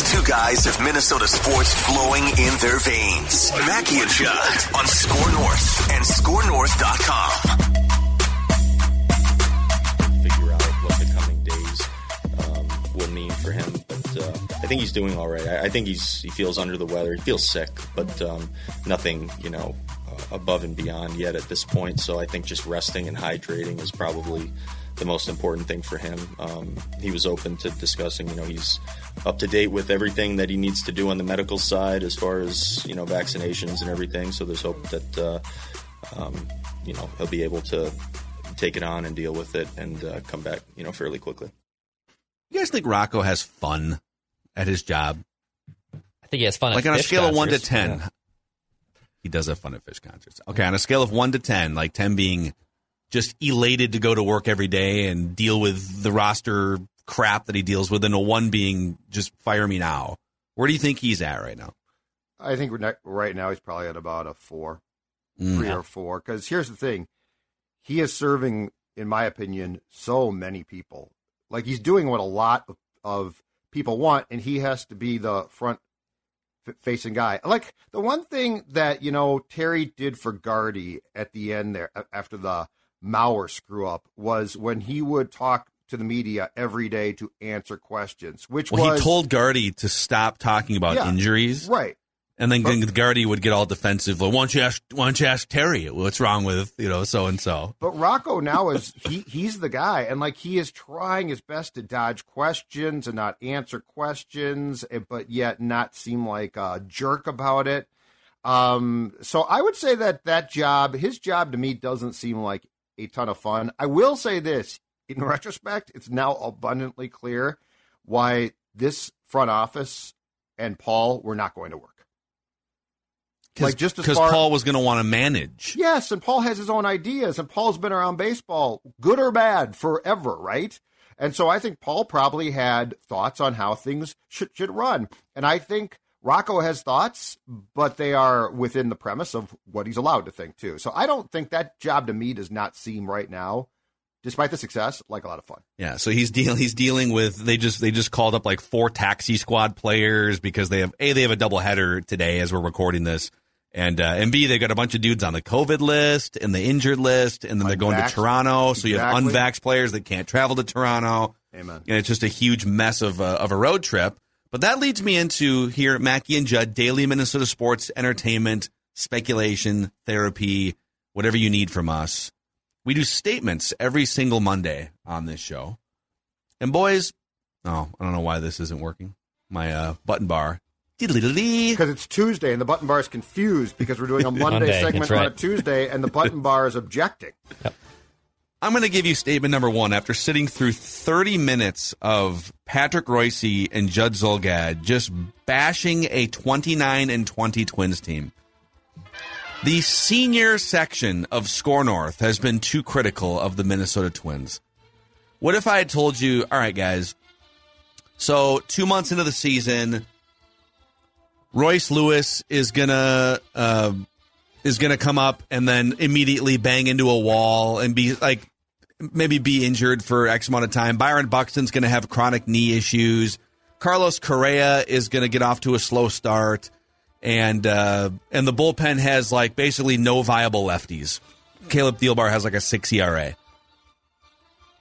These two guys have Minnesota sports flowing in their veins. Mackey and Judd on SKOR North and SKORNorth.com. Figure out what the coming days um, will mean for him, but uh, I think he's doing all right. I, I, think he's he feels under the weather. He feels sick, but um, nothing, you know, uh, above and beyond yet at this point. So I think just resting and hydrating is probably the most important thing for him. Um, he was open to discussing, you know, he's up to date with everything that he needs to do on the medical side as far as, you know, vaccinations and everything. So there's hope that, uh, um, you know, he'll be able to take it on and deal with it and uh, come back, you know, fairly quickly. You guys think Rocco has fun at his job? I think he has fun. Like on a scale concerts. of one to ten, yeah. he does have fun at Phish concerts. Okay, on a scale of one to ten, like ten being just elated to go to work every day and deal with the roster crap that he deals with, and a one being just fire me now. Where do you think he's at right now? I think right now he's probably at about a four, mm. three or four. Because here's the thing, he is serving, in my opinion, so many people. Like he's doing what a lot of, of people want, and he has to be the front facing guy. Like the one thing that you know Terry did for Gardy at the end there after the Mauer screw up was when he would talk to the media every day to answer questions, which well, was, he told Gardy to stop talking about yeah, injuries, right? And then but, Gardy would get all defensive. Like, why don't you ask? Why don't you ask Terry what's wrong with you know so and so? But Rocco now is he he's the guy, and like he is trying his best to dodge questions and not answer questions, eh, but yet not seem like a jerk about it. Um, so I would say that that job, his job to me, doesn't seem like a ton of fun. I will say this in retrospect, it's now abundantly clear why this front office and Paul were not going to work. Like just because Paul was going to want to manage. Yes, and Paul has his own ideas, and Paul's been around baseball, good or bad, forever, right? And so I think Paul probably had thoughts on how things should, should run. And I think Rocco has thoughts, but they are within the premise of what he's allowed to think too. So I don't think that job to me does not seem right now, despite the success, like a lot of fun. Yeah. So he's dealing he's dealing with they just they just called up like four taxi squad players because they have a they have a double header today as we're recording this. And uh, and B, they got a bunch of dudes on the COVID list and the injured list, and then they're going to Toronto. So you have unvaxxed players that can't travel to Toronto. Amen. And it's just a huge mess of a, of a road trip. But that leads me into here, Mackey and Judd, daily Minnesota sports, entertainment, speculation, therapy, whatever you need from us. We do statements every single Monday on this show. And boys, oh, I don't know why this isn't working. My uh, button bar. Because it's Tuesday and the button bar is confused because we're doing a Monday, Monday segment right. on a Tuesday and the button bar is objecting. Yep. I'm going to give you statement number one after sitting through 30 minutes of Patrick Reusse and Judd Zulgad just bashing a 29 and 20 Twins team. The senior section of SKOR North has been too critical of the Minnesota Twins. What if I had told you, all right, guys, so two months into the season, Royce Lewis is gonna uh, is gonna come up and then immediately bang into a wall and be like maybe be injured for X amount of time. Byron Buxton's going to have chronic knee issues. Carlos Correa is going to get off to a slow start, and uh, and the bullpen has like basically no viable lefties. Caleb Thielbar has like a six ERA.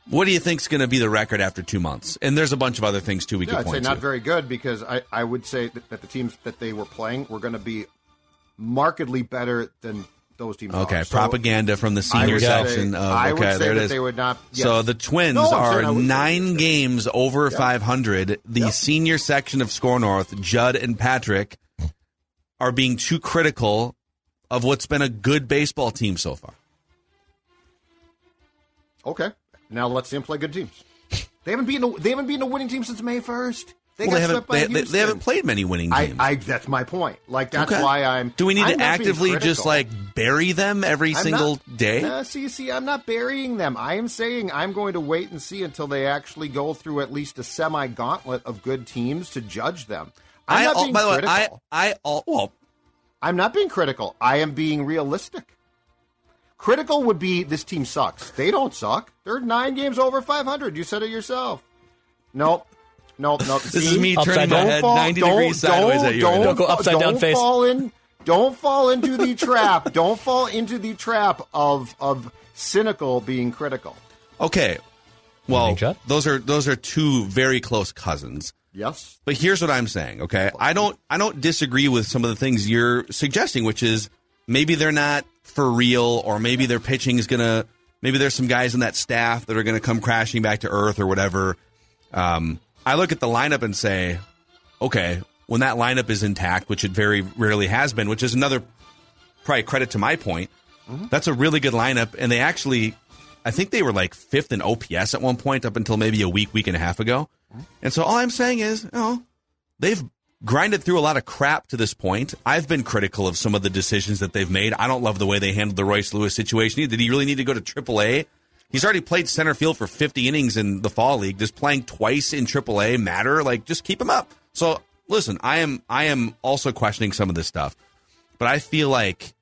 What do you think's going to be the record after two months? And there's a bunch of other things too we Yeah, could I'd say point not to. very good because I, I would say that, that the teams that they were playing were going to be markedly better than those teams. okay, are. So propaganda from the senior would say- section of I okay, there it is. they would not- So the Twins No, are saying I would say nine games over 500. The Yep. senior section of SKOR North, Judd and Patrick, are being too critical of what's been a good baseball team so far. Okay, now let's see them play good teams. They haven't beaten. A, they haven't beaten a winning team since May first. They well, got they haven't by they, they, they haven't played many winning games. I that's my point. Like that's Okay. why I'm. Do we need I'm to actively just like bury them every I'm single not- day? No, see, see, I'm not burying them. I am saying I'm going to wait and see until they actually go through at least a semi gauntlet of good teams to judge them. I'm I, not al- being by the way. I, I, al- well, I'm not being critical. I am being realistic. Critical would be this team sucks. They don't suck. They're nine games over 500. You said it yourself. Nope. Nope. Nope. this is me Upside turning my head fall- 90 don't- degrees sideways don't- at you. Don't. Don't go upside don't down face. Fall in, don't fall into the trap. Don't fall into the trap of of cynical being critical. Okay. Well, those are those are two very close cousins. Yes. But here's what I'm saying, okay? I don't I don't disagree with some of the things you're suggesting, which is maybe they're not for real or maybe their pitching is going to maybe there's some guys in that staff that are going to come crashing back to earth or whatever. Um, I look at the lineup and say, okay, when that lineup is intact, which it very rarely has been, which is another probably credit to my point. Mm-hmm. That's a really good lineup, and they actually, I think they were like fifth in OPS at one point up until maybe a week, week and a half ago. Mm-hmm. And so all I'm saying is, you know, they've grinded through a lot of crap to this point. I've been critical of some of the decisions that they've made. I don't love the way they handled the Royce Lewis situation. Did he really need to go to AAA? He's already played center field for 50 innings in the fall league. Does playing twice in AAA matter? Like, just keep him up. So, listen, I am I am also questioning some of this stuff, but I feel like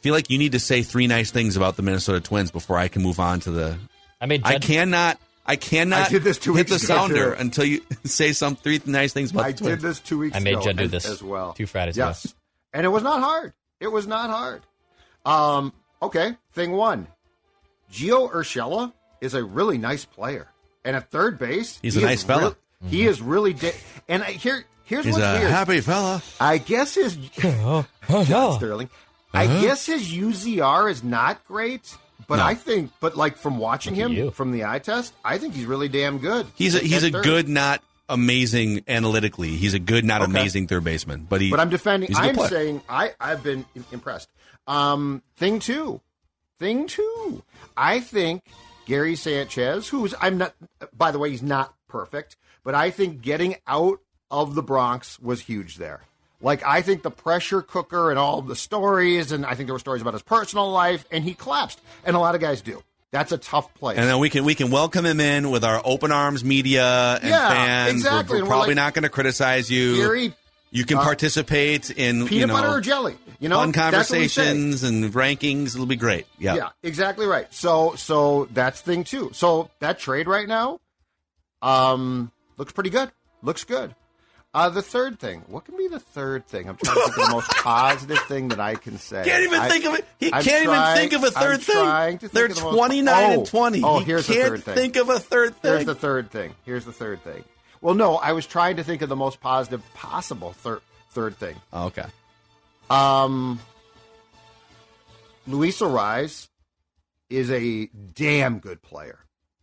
feel like you need to say three nice things about the Minnesota Twins before I can move on to the. I made I cannot. I cannot I did this two hit the weeks ago, sounder too. until you say some three nice things about I the Twins. did this two weeks I made ago Judd do this as well. two Fridays ago. yes. And it was not hard. It was not hard. Um, okay, thing one. Gio Urshela is a really nice player. And at third base, He's he a nice fella. real- He is really di- and I, here here's He's what's a weird. happy fella. I guess his oh, oh no. Sterling. I Uh-huh. guess his UZR is not great, but No. I think, but like from watching Look him you. from the eye test, I think he's really damn good. He's a he's a third. good, not amazing analytically. He's a good, not Okay. amazing third baseman. But he. But I'm defending. he's a good I'm player. saying I I've been impressed. Um, thing two, thing too. I think Gary Sanchez, who's I'm not. By the way, he's not perfect, but I think getting out of the Bronx was huge there. Like I think the pressure cooker and all the stories, and I think there were stories about his personal life, and he collapsed, and a lot of guys do. That's a tough place. And then we can we can welcome him in with our open arms media and Yeah, fans. exactly. We're, we're we're probably like, not going to criticize you. Gary, you can uh, participate in peanut you know, butter or jelly? You know, fun That's what we say. conversations and rankings. It'll be great. Yeah. Yeah, exactly right. So so that's thing two. So that trade right now, um, looks pretty good. Looks good. Uh, the third thing. What can be the third thing? I'm trying to think of the most positive thing that I can say. Can't even I- think of it. He I'm can't trying- even think of a I'm third trying to thing. think They're of the most- 29 Oh, and 20. Oh, he here's can't the third thing. think of a third thing. Here's the third thing. Here's the third thing. Well, no, I was trying to think of the most positive possible third third thing. Oh, okay. Um, Luis Arraez is a damn good player.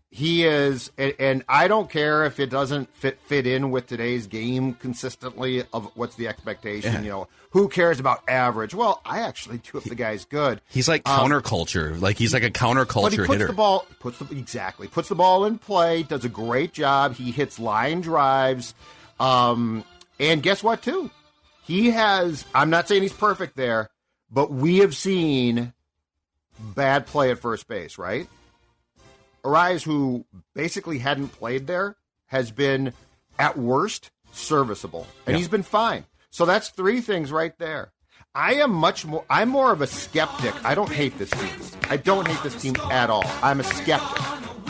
He is, and, and I don't care if it doesn't fit fit in with today's game consistently. Of what's the expectation? Yeah. You know, who cares about average? Well, I actually do if the guy's good. He's like Um, counterculture. Like he's like a counterculture But he puts hitter. the ball, puts the exactly puts the ball in play. Does a great job. He hits line drives, um, and guess what? Too, he has. I'm not saying he's perfect there, but we have seen bad play at first base. Right, Arraez, who basically hadn't played there, has been at worst serviceable, and Yeah. he's been fine. So that's three things right there. I am much more. I'm more of a skeptic. I don't hate this team. I don't hate this team at all. I'm a skeptic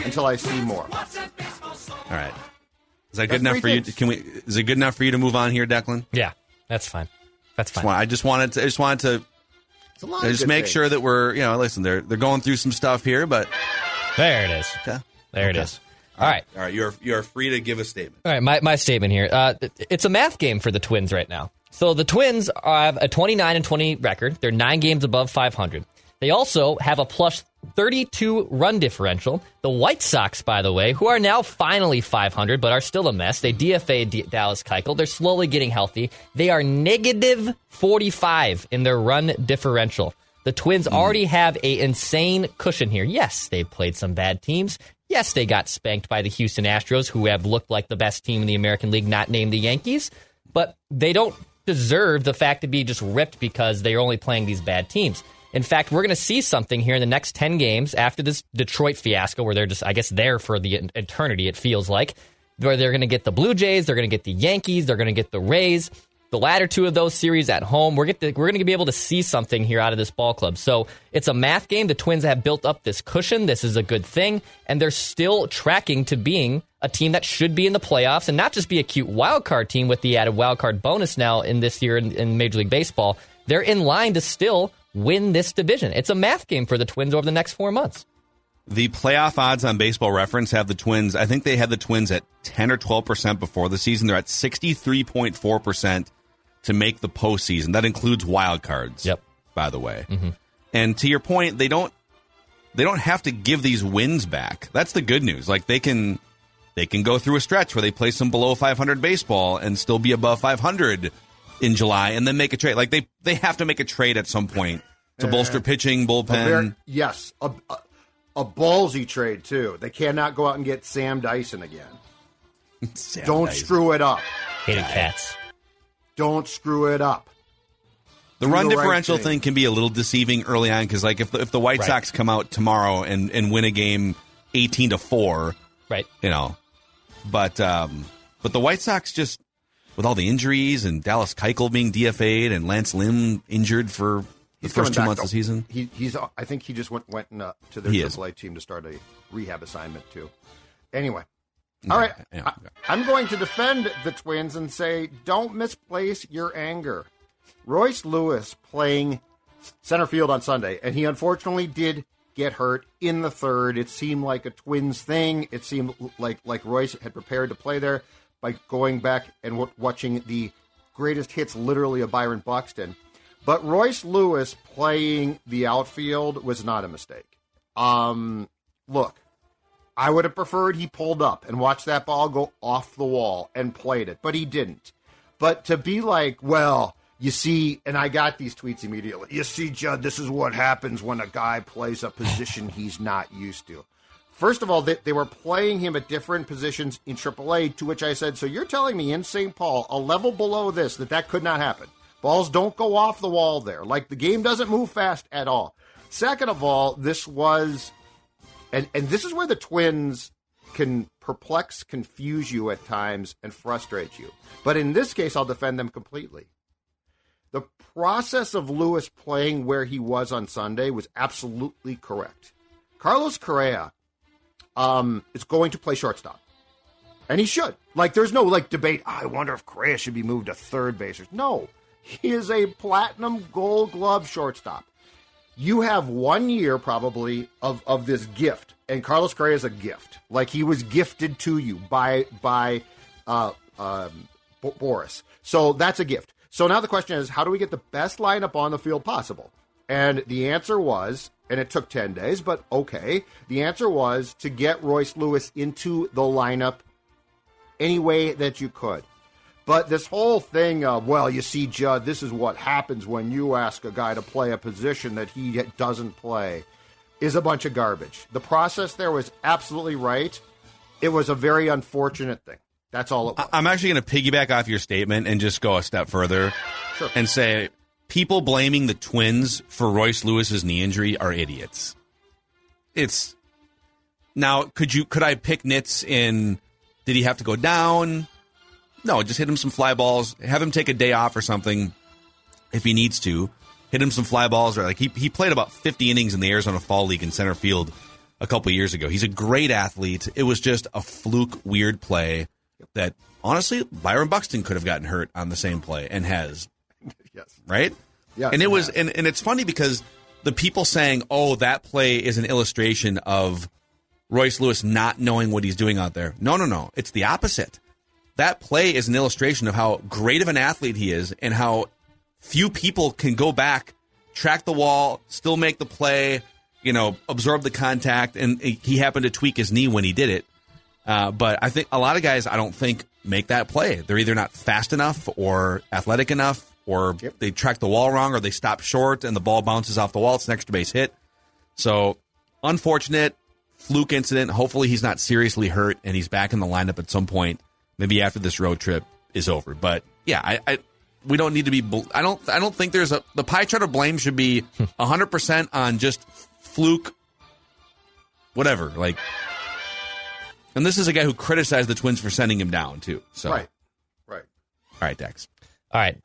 until I see more. All right. Is that That's good enough three for you? Can we? Is it good enough for you to move on here, Declan? Yeah, that's fine. That's fine. I just wanted to. I just wanted to It's a lot. I of just good make things. sure that we're. You know, listen. They're they're going through some stuff here, but There it is. okay. There it is. All right. All right, you're you're free to give a statement. All right, my, my statement here. Uh, it's a math game for the Twins right now. So the Twins have a 29 and 20 record. They're nine games above 500. They also have a plus 32 run differential. The White Sox, by the way, who are now finally 500 but are still a mess. They DFA D- Dallas Keuchel. They're slowly getting healthy. They are negative 45 in their run differential. The Twins hmm. already have a insane cushion here. Yes, they've played some bad teams. Yes, they got spanked by the Houston Astros, who have looked like the best team in the American League, not named the Yankees. But they don't deserve the fact to be just ripped because they're only playing these bad teams. In fact, we're going to see something here in the next 10 games after this Detroit fiasco where they're just, I guess, there for the eternity, it feels like, where they're going to get the Blue Jays, they're going to get the Yankees, they're going to get the Rays. The latter two of those series at home, we're, get to, we're going to be able to see something here out of this ball club. So it's a math game. The Twins have built up this cushion. This is a good thing. And they're still tracking to being a team that should be in the playoffs and not just be a cute wild card team with the added wild card bonus now in this year in, in Major League Baseball. They're in line to still win this division. It's a math game for the Twins over the next four months. The playoff odds on Baseball Reference have the Twins. I think they had the Twins at ten or twelve percent before the season. They're at sixty three point four percent to make the postseason. That includes wild cards. Yep. By the way, mm-hmm. and to your point, they don't they don't have to give these wins back. That's the good news. Like they can they can go through a stretch where they play some below 500 baseball and still be above 500 in July and then make a trade. Like they they have to make a trade at some point to bolster pitching, bullpen. Very, yes, a, a, a, ballsy trade too. They cannot go out and get Sam Dyson again. Sam Don't Dyson. screw it up. Hated cats. Don't screw it up. The Do run the right differential thing. thing can be a little deceiving early on because, like, if the, if the White Right. Sox come out tomorrow and, and win a game eighteen to four, Right. you know, but um, but the White Sox just with all the injuries and Dallas Keuchel being DFA'd and Lance Lynn injured for the He's first two back, months of the season. He, he's. I think he just went went uh, to their He is. AAA team to start a rehab assignment too. Anyway, all right. yeah, I, I'm going to defend the Twins and say, don't misplace your anger. Royce Lewis playing center field on Sunday, and he unfortunately did get hurt in the third. It seemed like a Twins thing. It seemed like like Royce had prepared to play there by going back and w- watching the greatest hits, literally of Byron Buxton. But Royce Lewis playing the outfield was not a mistake. Um, look, I would have preferred he pulled up and watched that ball go off the wall and played it, but he didn't. But to be like, well, you see, and I got these tweets immediately. You see, Judd, this is what happens when a guy plays a position he's not used to. First of all, they, they were playing him at different positions in AAA, to which I said, so you're telling me in St. Paul, a level below this, that that could not happen. Balls don't go off the wall there. Like the game doesn't move fast at all. Second of all, this was and and this is where the twins can perplex, confuse you at times, and frustrate you. But in this case, I'll defend them completely. The process of Lewis playing where he was on Sunday was absolutely correct. Carlos Correa um, is going to play shortstop. And he should. Like, there's no like debate. "Ah, I wonder if Correa should be moved to third base. No, he is a platinum Gold Glove shortstop. You have one year probably of of this gift, and Carlos Correa is a gift. Like he was gifted to you by by uh, um, Bo- Boras. So that's a gift. So now the question is, how do we get the best lineup on the field possible? And the answer was, and it took 10 days, but okay. The answer was to get Royce Lewis into the lineup any way that you could. But this whole thing of, well, you see, Judd, this is what happens when you ask a guy to play a position that he doesn't play, is a bunch of garbage. The process there was absolutely right. It was a very unfortunate thing. That's all it was. I'm actually going to piggyback off your statement and just go a step further Sure. and say people blaming the Twins for Royce Lewis's knee injury are idiots. It's now could you could I pick nits in? Did he have to go down? No, just hit him some fly balls. Have him take a day off or something if he needs to. Hit him some fly balls or like he he played about 50 innings in the Arizona Fall League in center field a couple years ago. He's a great athlete. It was just a fluke, weird play that honestly Byron Buxton could have gotten hurt on the same play and has, yes. right? Yes, and it it was and, and it's funny because the people saying, "Oh, that play is an illustration of Royce Lewis not knowing what he's doing out there. No, no, no. It's the opposite. That play is an illustration of how great of an athlete he is and how few people can go back, track the wall, still make the play, you know, absorb the contact. And he happened to tweak his knee when he did it. Uh, but I think a lot of guys, I don't think, make that play. They're either not fast enough or athletic enough, or yep. they track the wall wrong, or they stop short and the ball bounces off the wall. It's an extra base hit. So unfortunate fluke incident. Hopefully, he's not seriously hurt and he's back in the lineup at some point, maybe after this road trip is over. But yeah, I, I we don't need to be. I don't. I don't think there's a the pie chart of blame should be hundred percent on just fluke, whatever. Like, and this is a guy who criticized the Twins for sending him down too. So right, right. All right, Dex. All right.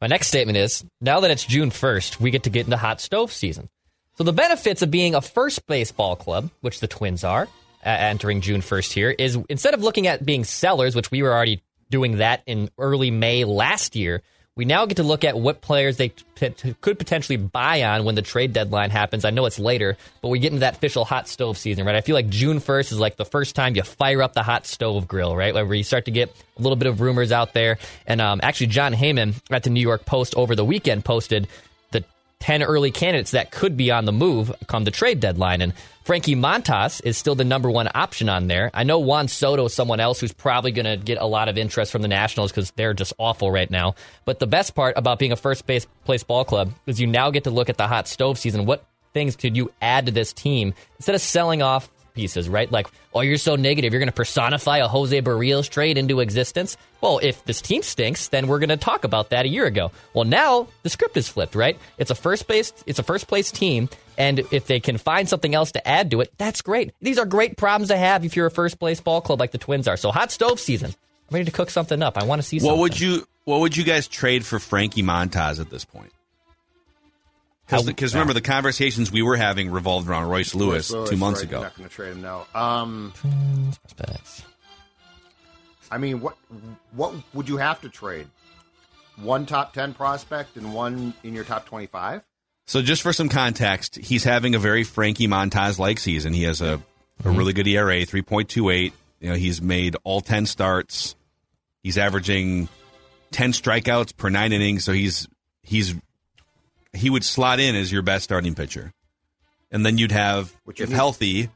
My next statement is now that it's June 1st, we get to get into hot stove season. So the benefits of being a first baseball club, which the Twins are, uh, entering June 1st here, is instead of looking at being sellers, which we were already doing that in early May last year, we now get to look at what players they t- could potentially buy on when the trade deadline happens. I know it's later, but we get into that official hot stove season, right? I feel like June 1st is like the first time you fire up the hot stove grill, right? Where you start to get a little bit of rumors out there. And um, actually, Jon Heyman at the New York Post over the weekend posted the 10 early candidates that could be on the move come the trade deadline. And Frankie Montas is still the number one option on there. I know Juan Soto is someone else who's probably going to get a lot of interest from the Nationals because they're just awful right now. But the best part about being a first base place ball club is you now get to look at the hot stove season. What things could you add to this team instead of selling off pieces, right? Like, oh, you're so negative. You're going to personify a Jose Berrios trade into existence. Well, if this team stinks, then we're going to talk about that a year ago. Well, now the script is flipped, right? It's a first base, it's a first place team, and if they can find something else to add to it, that's great. These are great problems to have if you're a first place ball club like the Twins are. So, hot stove season. I'm ready to cook something up. I want to see. Something. What would you What would you guys trade for Frankie Montas at this point? Because remember, the conversations we were having revolved around Royce Lewis, Royce Lewis two months right, ago. Not going to trade him now. Um, I mean, what what would you have to trade? One top ten prospect and one in your top twenty five. So, just for some context, he's having a very Frankie Montas like season. He has a, a really good ERA, three point two eight. You know, he's made all ten starts. He's averaging ten strikeouts per nine innings. So he's he's he would slot in as your best starting pitcher. And then you'd have, Which if healthy,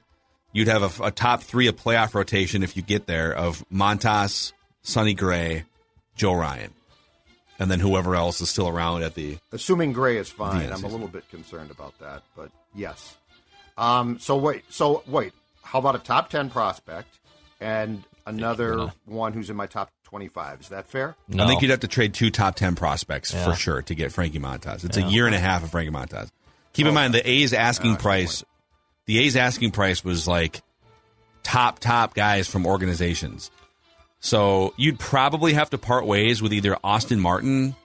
you'd have a, a, top three of playoff rotation if you get there of Montas, Sonny Gray, Joe Ryan. And then whoever else is still around at the. Assuming Gray is fine, I'm a little bit concerned about that, but yes. Um, so wait, so wait, how about a top 10 prospect and another one who's in my top 25. Is that fair? No. I think you'd have to trade two top 10 prospects yeah. for sure to get Frankie Montas. It's yeah. a year and a half of Frankie Montas. Keep oh, in mind the A's asking price. The A's asking price was like top top guys from organizations. So you'd probably have to part ways with either Austin Martin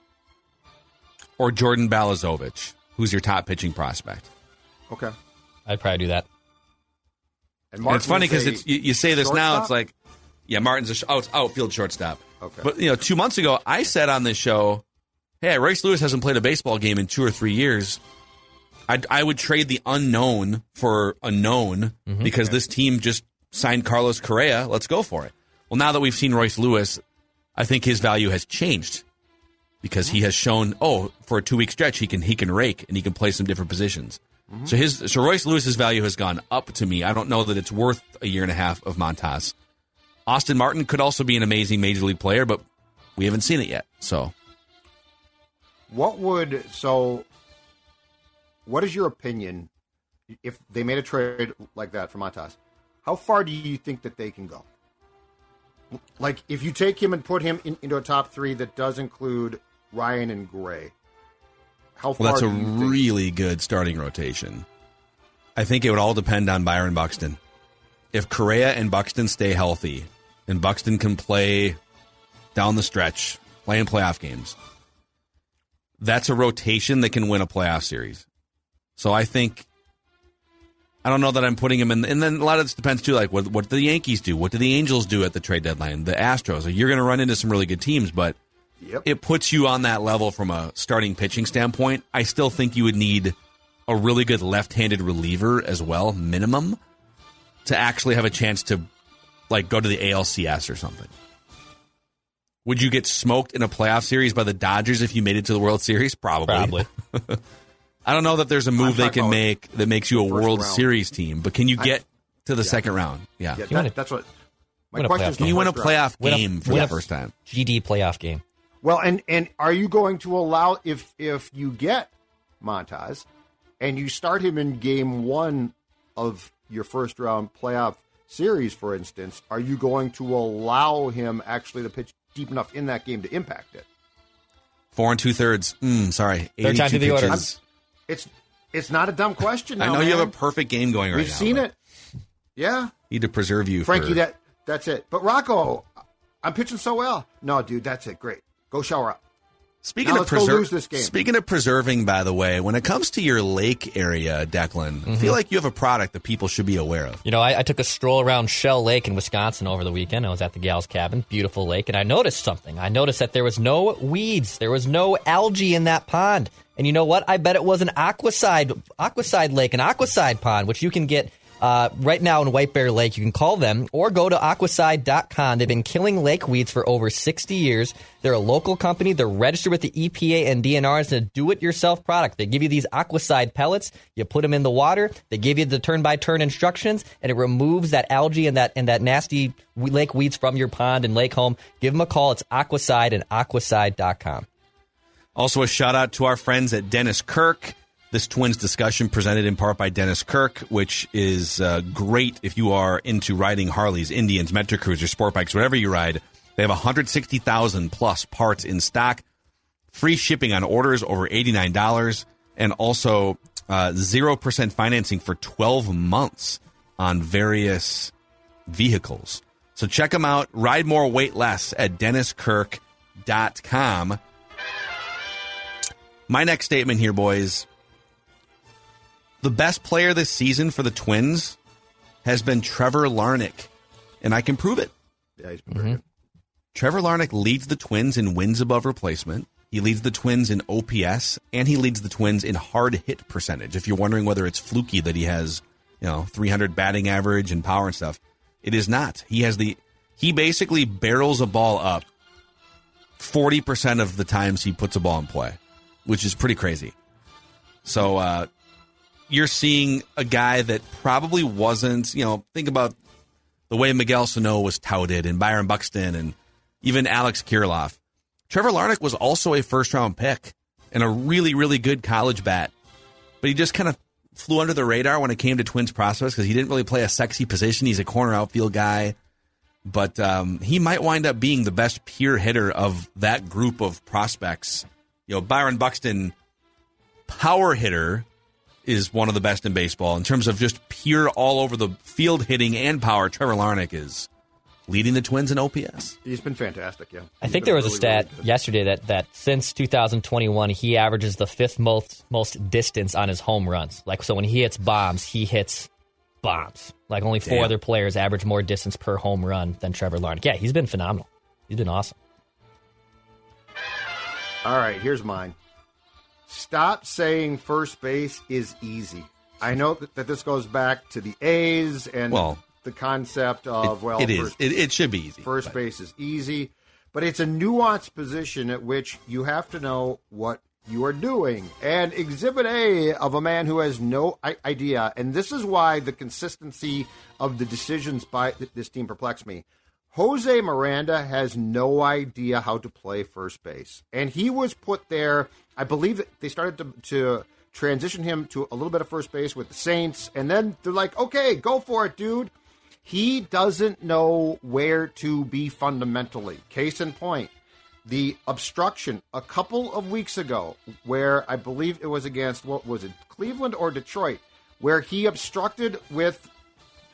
or Jordan Balazovic, who's your top pitching prospect. Okay, I'd probably do that. And, and it's funny because it's you, you, say this now. It's like yeah, Martin's a sh- out, outfield shortstop. Okay. But you know, two months ago, I said on this show, "Hey, Royce Lewis hasn't played a baseball game in two or three years. I, I would trade the unknown for a known mm-hmm. because this team just signed Carlos Correa. Let's go for it." Well, now that we've seen Royce Lewis, I think his value has changed because he has shown, oh, for a two week stretch, he can he can rake and he can play some different positions. Mm-hmm. So his so Royce Lewis's value has gone up to me. I don't know that it's worth a year and a half of Montas. Austin Martin could also be an amazing major league player, but we haven't seen it yet. So, what would so? What is your opinion if they made a trade like that for Montas? How far do you think that they can go? Like, if you take him and put him in, into a top three that does include Ryan and Gray, how far? Well, that's a really good starting rotation. I think it would all depend on Byron Buxton. If Correa and Buxton stay healthy, and Buxton can play down the stretch, playing playoff games, that's a rotation that can win a playoff series. So I think I don't know that I'm putting him in. And then a lot of this depends too, like what what do the Yankees do? What do the Angels do at the trade deadline? The Astros. You're going to run into some really good teams, but yep. it puts you on that level from a starting pitching standpoint. I still think you would need a really good left-handed reliever as well, minimum. to actually have a chance to like go to the ALCS or something? Would you get smoked in a playoff series by the Dodgers if you made it to the World Series? Probably. Probably. I don't know that there's a move they can make that makes you a World round. Series team, but can you I- get to the second round? Yeah. Yeah, You that, that's what my win question is. Can you win a first round. playoff a- game for the first time? GD playoff game. Well, and and are you going to allow if if you get Montas and you start him in game one of your first round playoff series, for instance, are you going to allow him actually to pitch deep enough in that game to impact it? Four and two thirds. Mm, sorry. Third time 82 through the order. pitches. It's it's not a dumb question. I now, know you have a perfect game going right now. We've seen it. Yeah, Need to preserve you, Frankie. for- That that's it. But Rocco, I'm pitching so well. No, dude, that's it. Great. Go shower up. Speaking Now of let's preser- lose this game. Speaking of preserving, by the way, when it comes to your lake area, Declan, Mm-hmm. I feel like you have a product that people should be aware of. You know, I, I took a stroll around Shell Lake in Wisconsin over the weekend. I was at the gal's cabin, beautiful lake, and I noticed something. I noticed that there was no weeds, there was no algae in that pond. And you know what? I bet it was an Aquacide Aquacide lake, an Aquacide pond, which you can get uh, right now in White Bear Lake. You can call them or go to Aquacide.com. They've been killing lake weeds for over 60 years. They're a local company. They're registered with the EPA and DNR. It's a do-it-yourself product. They give you these Aquacide pellets. You put them in the water. They give you the turn-by-turn instructions, and it removes that algae and that and that nasty lake weeds from your pond and lake home. Give them a call. It's Aquacide and Aquacide.com. Also, a shout out to our friends at Dennis Kirk. This Twins discussion presented in part by Dennis Kirk, which is uh, great if you are into riding Harleys, Indians, Metro Cruisers, sport bikes, whatever you ride. They have 160,000 plus parts in stock, free shipping on orders over $89, and also uh, 0% financing for 12 months on various vehicles. So check them out. Ride more, wait less at DennisKirk.com. My next statement here, boys. The best player this season for the Twins has been Trevor Larnach, and I can prove it. Yeah, he's been very good. Trevor Larnach leads the Twins in wins above replacement. He leads the Twins in OPS, and he leads the Twins in hard hit percentage. If you're wondering whether it's fluky that he has, you know, 300 batting average and power and stuff, it is not. He has the he basically barrels a ball up 40% of the times he puts a ball in play, which is pretty crazy. So uh, you're seeing a guy that probably wasn't, you know, think about the way Miguel Sano was touted and Byron Buxton and even Alex Kirilloff. Trevor Larnach was also a first round pick and a really, really good college bat, but he just kind of flew under the radar when it came to Twins prospects because he didn't really play a sexy position. He's a corner outfield guy, but um, he might wind up being the best pure hitter of that group of prospects. You know, Byron Buxton, power hitter, is one of the best in baseball in terms of just pure all over the field hitting and power. Trevor Larnach is leading the Twins in OPS. He's been fantastic. Yeah, I He's think there was a stat really yesterday that, that since 2021, he averages the fifth most most distance on his home runs. Like so, when he hits bombs, he hits bombs. Like only four Damn. other players average more distance per home run than Trevor Larnach. Yeah, he's been phenomenal. He's been awesome. All right, here's mine. Stop saying first base is easy. I know that, that this goes back to the A's and Well, the concept of well, it is. It, it should be easy. first but- base is easy, but it's a nuanced position at which you have to know what you are doing. And Exhibit A of a man who has no idea, and this is why the consistency of the decisions by this team perplex me. Jose Miranda has no idea how to play first base. And he was put there, I believe they started to, to transition him to a little bit of first base with the Saints. And then they're like, okay, go for it, dude. He doesn't know where to be fundamentally. Case in point, the obstruction a couple of weeks ago, where I believe it was against, what was it, Cleveland or Detroit, where he obstructed with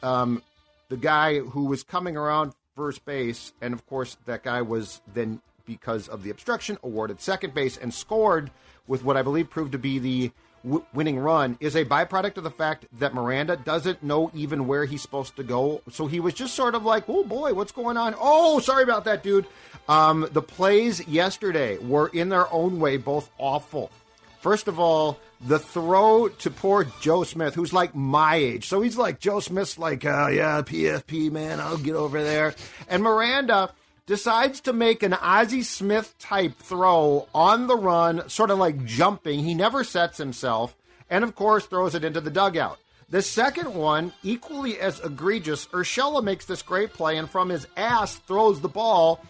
um, the guy who was coming around first base, and of course that guy was then because of the obstruction awarded second base and scored with what I believe proved to be the w- winning run is a byproduct of the fact that Miranda doesn't know even where he's supposed to go. So he was just sort of like, "Oh boy, what's going on?" Oh, sorry about that, dude. Um, the plays yesterday were in their own way both awful. First of all, the throw to poor Joe Smith, who's like my age. So he's like, Joe Smith's like, oh, yeah, PFP, man, I'll get over there. And Miranda decides to make an Ozzie Smith type throw on the run, sort of like jumping. He never sets himself, and of course, throws it into the dugout. The second one, equally as egregious, Urshela makes this great play and from his ass throws the ball.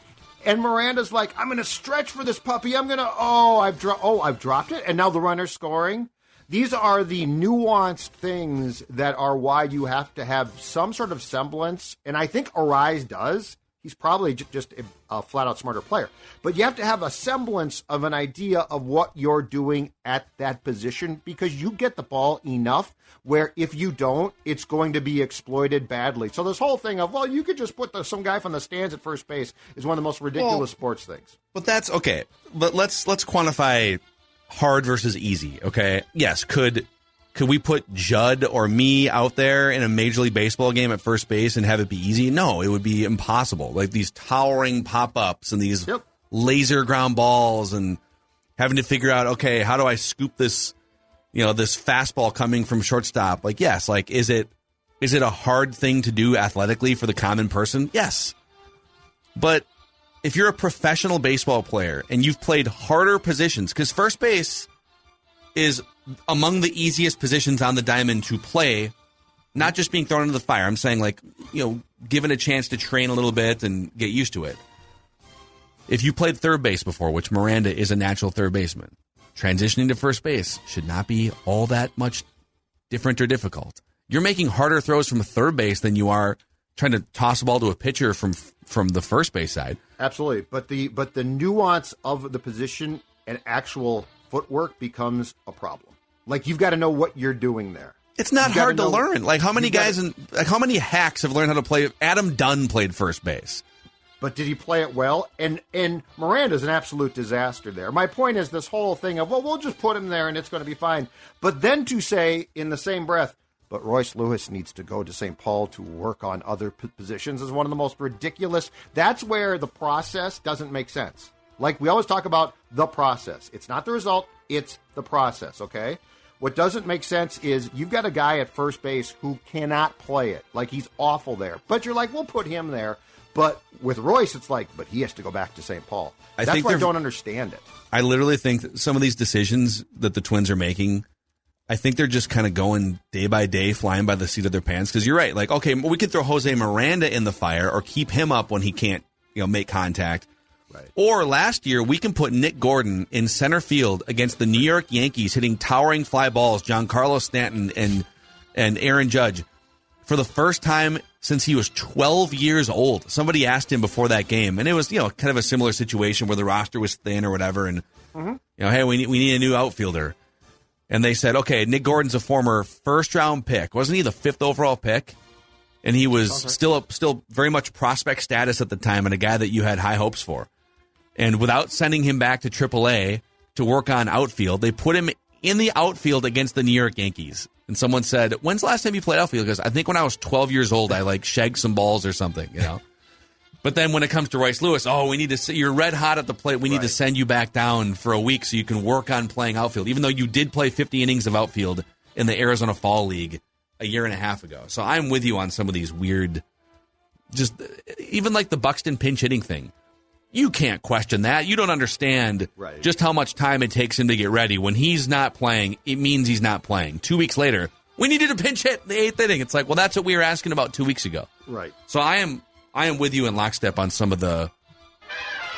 And Miranda's like, I'm going to stretch for this puppy. I'm going to, oh, I've dro- oh, I've dropped it. And now the runner's scoring. These are the nuanced things that are why you have to have some sort of semblance. And I think Arraez does he's probably just a, a, flat out smarter player. But you have to have a semblance of an idea of what you're doing at that position because you get the ball enough where if you don't, it's going to be exploited badly. So this whole thing of well, you could just put the, some guy from the stands at first base is one of the most ridiculous well, sports things. But that's okay. But let's let's quantify hard versus easy. Okay, yes, could could we put Judd or me out there in a Major League Baseball game at first base and have it be easy? No, it would be impossible. Like these towering pop ups and these yep. laser ground balls and having to figure out, okay, how do I scoop this, you know, this fastball coming from shortstop? Like, yes, like is it is it a hard thing to do athletically for the common person? Yes. But if you're a professional baseball player and you've played harder positions, because first base is among the easiest positions on the diamond to play, not just being thrown into the fire. I'm saying, like, you know, given a chance to train a little bit and get used to it. If you played third base before, which Miranda is a natural third baseman, transitioning to first base should not be all that much different or difficult. You're making harder throws from third base than you are trying to toss a ball to a pitcher from from the first base side. Absolutely, but the but the nuance of the position and actual footwork becomes a problem. Like you've got to know what you're doing there. It's not hard to, learn. Like how many guys and like how many hacks have learned how to play? Adam Dunn played first base. But did he play it well? And and Miranda's an absolute disaster there. My point is this whole thing of well, we'll just put him there and it's going to be fine. But then to say in the same breath, but Royce Lewis needs to go to St. Paul to work on other p- positions is one of the most ridiculous. That's where the process doesn't make sense. Like we always talk about the process. It's not the result, it's the process, okay? What doesn't make sense is you've got a guy at first base who cannot play it. Like he's awful there. But you're like, we'll put him there. But with Royce, it's like, but he has to go back to St. Paul. I That's why I don't understand it. I literally think some of these decisions that the Twins are making, I think they're just kind of going day by day, flying by the seat of their pants. Because you're right. Like, okay, we could throw Jose Miranda in the fire or keep him up when he can't, you know, make contact. Right. Or last year, we can put Nick Gordon in center field against the New York Yankees, hitting towering fly balls, Giancarlo Stanton and and Aaron Judge, for the first time since he was 12 years old. Somebody asked him before that game, and it was you know kind of a similar situation where the roster was thin or whatever, and mm-hmm. you know, hey, we need, we need a new outfielder, and they said, okay, Nick Gordon's a former first round pick, wasn't he the fifth overall pick? And he was okay. still still very much prospect status at the time, and a guy that you had high hopes for. And without sending him back to AAA to work on outfield, they put him in the outfield against the New York Yankees. And someone said, "When's the last time you played outfield?" Because I think when I was 12 years old, I like shagged some balls or something, you know. but then when it comes to Royce Lewis, oh, we need to. See you're red hot at the plate. We need right. to send you back down for a week so you can work on playing outfield, even though you did play 50 innings of outfield in the Arizona Fall League a year and a half ago. So I'm with you on some of these weird, just even like the Buxton pinch hitting thing you can't question that. You don't understand right. just how much time it takes him to get ready. When he's not playing, it means he's not playing. Two weeks later, we needed a pinch hit in the eighth inning. It's like, well, that's what we were asking about two weeks ago. Right. So I am I am with you in lockstep on some of the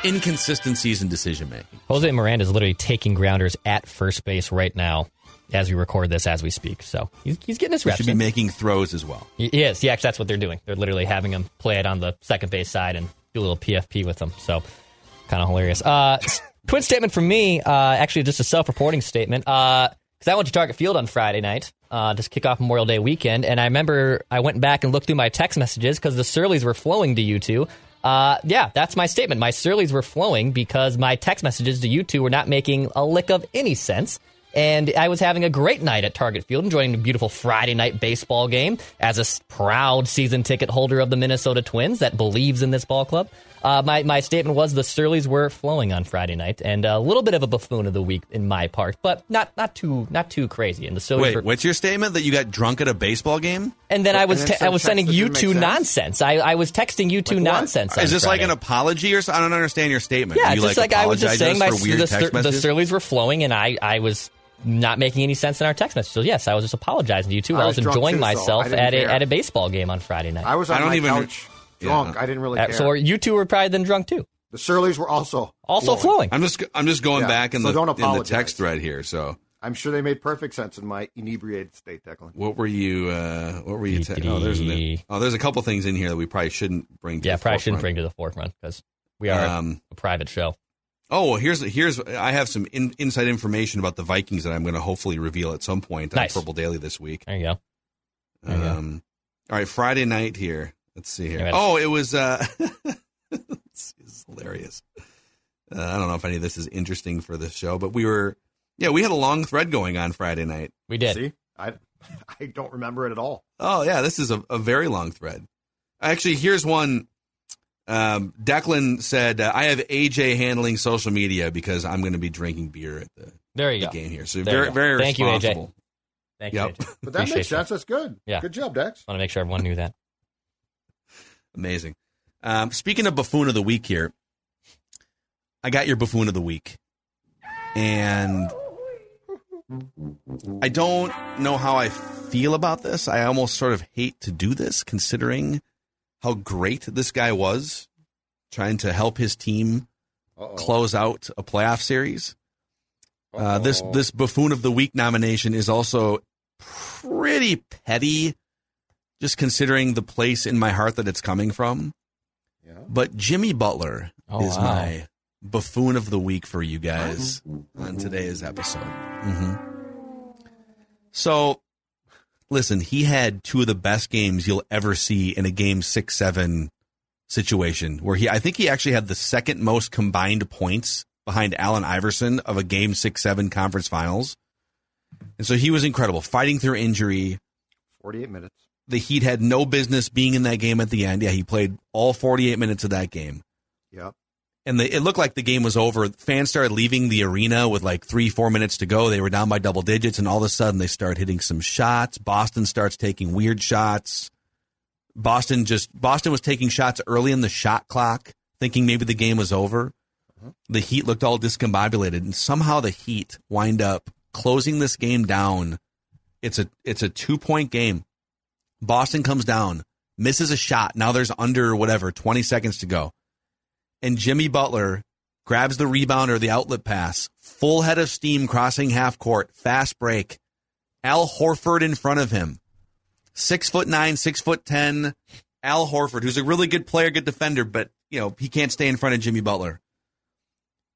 inconsistencies in decision making. Jose Miranda is literally taking grounders at first base right now as we record this as we speak. So he's, he's getting his reps. He should be in. making throws as well. Yes, is. Yeah, that's what they're doing. They're literally having him play it on the second base side and do a little PFP with them. So kind of hilarious. Uh, twin statement from me, uh, actually just a self-reporting statement. Because uh, I went to Target Field on Friday night uh, to kick off Memorial Day weekend, and I remember I went back and looked through my text messages because the Surlys were flowing to you two. Uh, yeah, that's my statement. My Surlys were flowing because my text messages to you two were not making a lick of any sense. And I was having a great night at Target Field, enjoying a beautiful Friday night baseball game as a proud season ticket holder of the Minnesota Twins that believes in this ball club. Uh, my my statement was the Surlys were flowing on Friday night, and a little bit of a buffoon of the week in my part, but not not too not too crazy. And the Surlys Wait, were, what's your statement that you got drunk at a baseball game? and then I was then te- I was sending you two sense? nonsense. I, I was texting you two Like nonsense. on Is this like an apology or so- I don't understand your statement. Yeah, you just like, I was just saying my to us for weird the, the? Surlys were flowing, and I I was not making any sense in our text message. So yes, I was just apologizing to you too. I I was was enjoying too, myself didn't at a at a baseball game on Friday night. I was on I don't my even- couch drunk. Yeah. I didn't really Uh, care. so you two were probably then drunk too. the Surlys were also Also flowing. I'm just I'm just going Yeah, back in so the don't in the text thread here. So I'm sure they made perfect sense in my inebriated state, Declan. what were you uh, what were you? Te- oh, there's a, oh, there's a couple things in here that we probably shouldn't bring. To Yeah, the probably shouldn't forefront. bring to the forefront because we are Um, a private show. Oh, well, here's here's I have some in, inside information about the Vikings that I'm going to hopefully reveal at some point Nice. on Purple Daily this week. There you go. There you go. Um, all right, Friday night here. Let's see here. Yeah. Oh, it was. Uh, it's, it's hilarious. Uh, I don't know if any of this is interesting for the show, but we were. Yeah, we had a long thread going on Friday night. We did. See, I I don't remember it at all. Oh yeah, this is a, a very long thread. Actually, here's one. Um, Declan said, uh, "I have AJ handling social media because I'm going to be drinking beer at the, There you the go. game here." So There you very go. very Thank you, AJ. Thank Yep. you. But that makes sense. That's good. Yeah. Good job, Dex. Want to make sure everyone knew that. Amazing. Um, speaking of buffoon of the week here, I got your buffoon of the week, and I don't know how I feel about this. I almost sort of hate to do this, considering how great this guy was trying to help his team Uh-oh. close out a playoff series. Uh, this this buffoon of the week nomination is also pretty petty, just considering the place in my heart that it's coming from. Yeah. But Jimmy Butler Oh, is wow. my buffoon of the week for you guys on today's episode. hmm So, listen, he had two of the best games you'll ever see in a game six seven situation where he I think he actually had the second most combined points behind Allen Iverson of a game six seven conference finals. And so he was incredible, fighting through injury. 48 minutes. The Heat had no business being in that game at the end. Yeah, he played all 48 minutes of that game. Yep. And the, it looked like the game was over. Fans started leaving the arena with like three, four minutes to go. They were down by double digits, and all of a sudden they start hitting some shots. Boston starts taking weird shots. Boston just Boston was taking shots early in the shot clock, thinking maybe the game was over. The Heat looked all discombobulated, and somehow the Heat wind up closing this game down. It's a it's a two point game. Boston comes down, misses a shot. Now there's under whatever twenty seconds to go, and Jimmy Butler grabs the rebound or the outlet pass, full head of steam crossing half court, fast break. Al Horford in front of him, six foot nine, six foot ten. Al Horford, who's a really good player, good defender, but you know he can't stay in front of Jimmy Butler.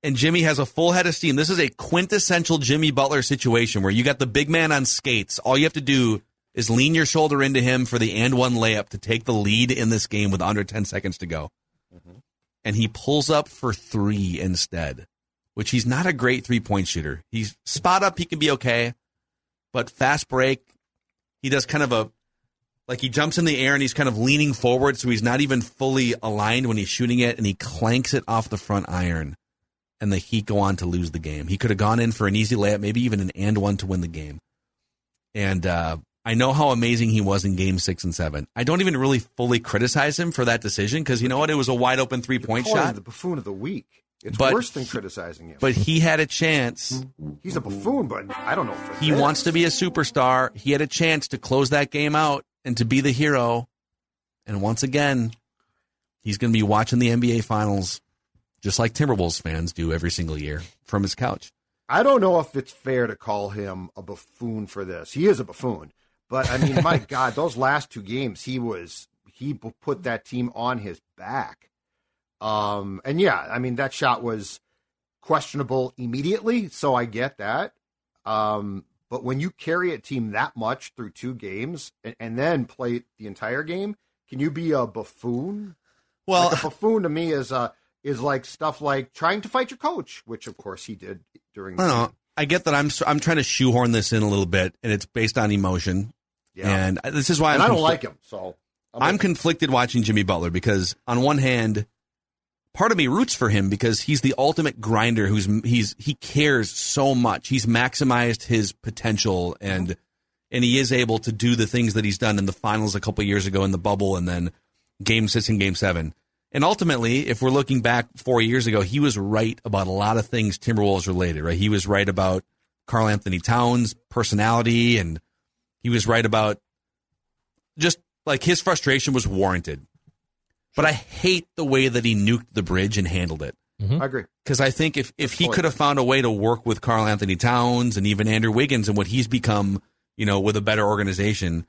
And Jimmy has a full head of steam. This is a quintessential Jimmy Butler situation where you got the big man on skates. All you have to do is lean your shoulder into him for the and one layup to take the lead in this game with under 10 seconds to go. Mm-hmm. And he pulls up for three instead, which he's not a great three point shooter. He's spot up, he can be okay, but fast break, he does kind of a like he jumps in the air and he's kind of leaning forward, so he's not even fully aligned when he's shooting it, and he clanks it off the front iron. And the Heat go on to lose the game. He could have gone in for an easy layup, maybe even an and one to win the game. And uh, I know how amazing he was in game six and seven. I don't even really fully criticize him for that decision because you know what? It was a wide open three point shot. the buffoon of the week. It's But worse than criticizing him. But he had a chance. He's a buffoon, but I don't know. For He this. wants to be a superstar. He had a chance to close that game out and to be the hero. And once again, he's going to be watching the NBA Finals just like Timberwolves fans do every single year from his couch. I don't know if it's fair to call him a buffoon for this. He is a buffoon, but I mean, my God, those last two games, he was he put that team on his back. Um, and yeah, I mean that shot was questionable immediately, so I get that. Um, but when you carry a team that much through two games and, and then play the entire game, can you be a buffoon? Well, like a buffoon to me is uh is like stuff like trying to fight your coach, which of course he did during. I. I get that I'm I'm trying to shoehorn this in a little bit, and it's based on emotion. Yeah. And this is why and I'm I don't confli- like him, so I'm conflicted watching Jimmy Butler because on one hand, part of me roots for him because he's the ultimate grinder. Who's he's he cares so much. He's maximized his potential and and he is able to do the things that he's done in the finals a couple years ago in the bubble and then game six and game seven. And ultimately, if we're looking back four years ago, he was right about a lot of things Timberwolves related, right? He was right about Karl Anthony Towns' personality, and he was right about just like his frustration was warranted. But I hate the way that he nuked the bridge and handled it. Mm-hmm. I agree. Because I think if, if he could have found a way to work with Karl Anthony Towns and even Andrew Wiggins and what he's become, you know, with a better organization,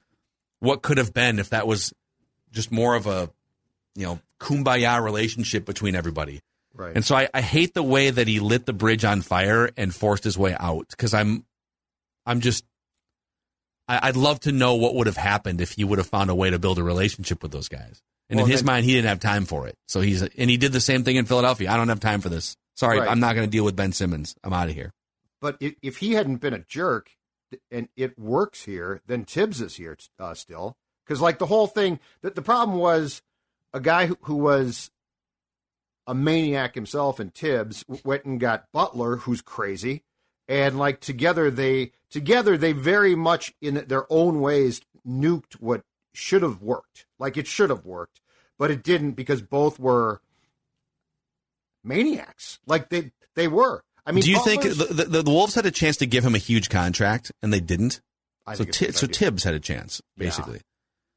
what could have been if that was just more of a, you know, kumbaya relationship between everybody. Right. And so I, I hate the way that he lit the bridge on fire and forced his way out because I'm, I'm just, I, would love to know what would have happened if he would have found a way to build a relationship with those guys. And well, in his then, mind, he didn't have time for it. So he's, and he did the same thing in Philadelphia. I don't have time for this. Sorry, right. I'm not going to deal with Ben Simmons. I'm out of here. But if he hadn't been a jerk and it works here, then Thibs is here uh, still. Because like the whole thing, that the problem was a guy who, who was a maniac himself and Thibs went and got Butler, who's crazy, and like together they together they very much in their own ways nuked what should have worked. Like it should have worked, but it didn't because both were maniacs. Like they they were. I mean, do you think the, the, the, Wolves had a chance to give him a huge contract and they didn't? I so T- so Thibs had a chance basically. Yeah.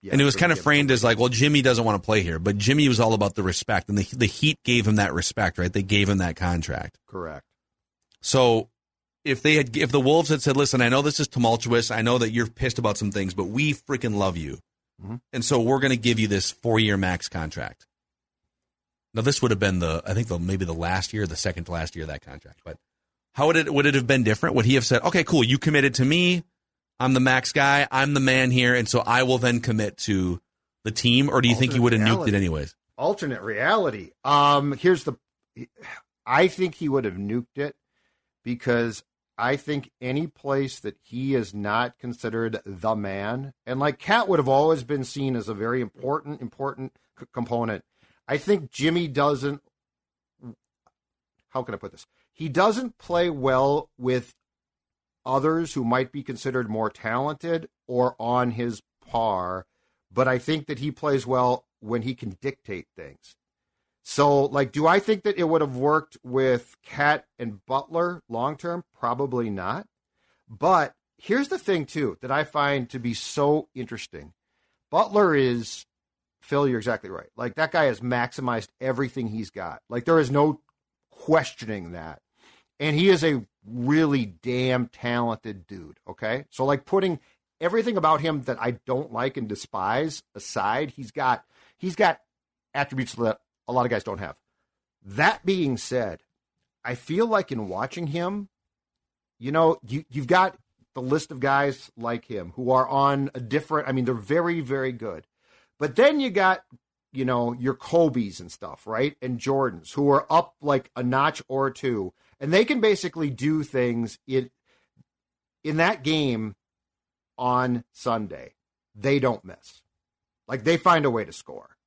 Yeah, and it was kind of framed as like, well, Jimmy doesn't want to play here, but Jimmy was all about the respect, and the the Heat gave him that respect, right? They gave him that contract. Correct. So if they had, if the Wolves had said, "Listen, I know this is tumultuous, I know that you're pissed about some things, but we freaking love you, mm-hmm. and so we're going to give you this four year max contract." Now, this would have been the, I think, the maybe the last year, the second to last year of that contract, but. How would it would it have been different? Would he have said, "Okay, cool, you committed to me. I'm the max guy. I'm the man here, and so I will then commit to the team. Or do you Alternate think he would have nuked it anyways? Alternate reality. Um, here's the. I think he would have nuked it because I think any place that he is not considered the man, and like KAT would have always been seen as a very important, important c- component. I think Jimmy doesn't. How can I put this? He doesn't play well with others who might be considered more talented or on his par, but I think that he plays well when he can dictate things. So, like, do I think that it would have worked with KAT and Butler long term? Probably not. But here's the thing, too, that I find to be so interesting Butler is, Phil, you're exactly right. Like, that guy has maximized everything he's got. Like, there is no questioning that. And he is a really damn talented dude. Okay. So, like, putting everything about him that I don't like and despise aside, he's got he's got attributes that a lot of guys don't have. That being said, I feel like in watching him, you know, you you've got the list of guys like him who are on a different. I mean, they're very very good, but then you got you know your Kobe's and stuff, right? And Jordans who are up like a notch or two and they can basically do things in in that game on Sunday. They don't miss. Like they find a way to score.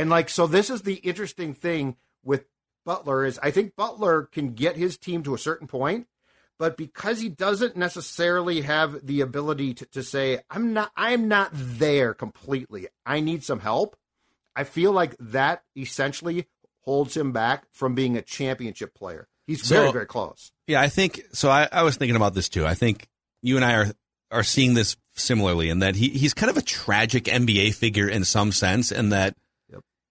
And like so this is the interesting thing with Butler is I think Butler can get his team to a certain point, but because he doesn't necessarily have the ability to, to say, I'm not I'm not there completely. I need some help. I feel like that essentially holds him back from being a championship player. He's so, very, very close. Yeah, I think so. I, I was thinking about this too. I think you and I are are seeing this similarly in that he, he's kind of a tragic NBA figure in some sense, in that.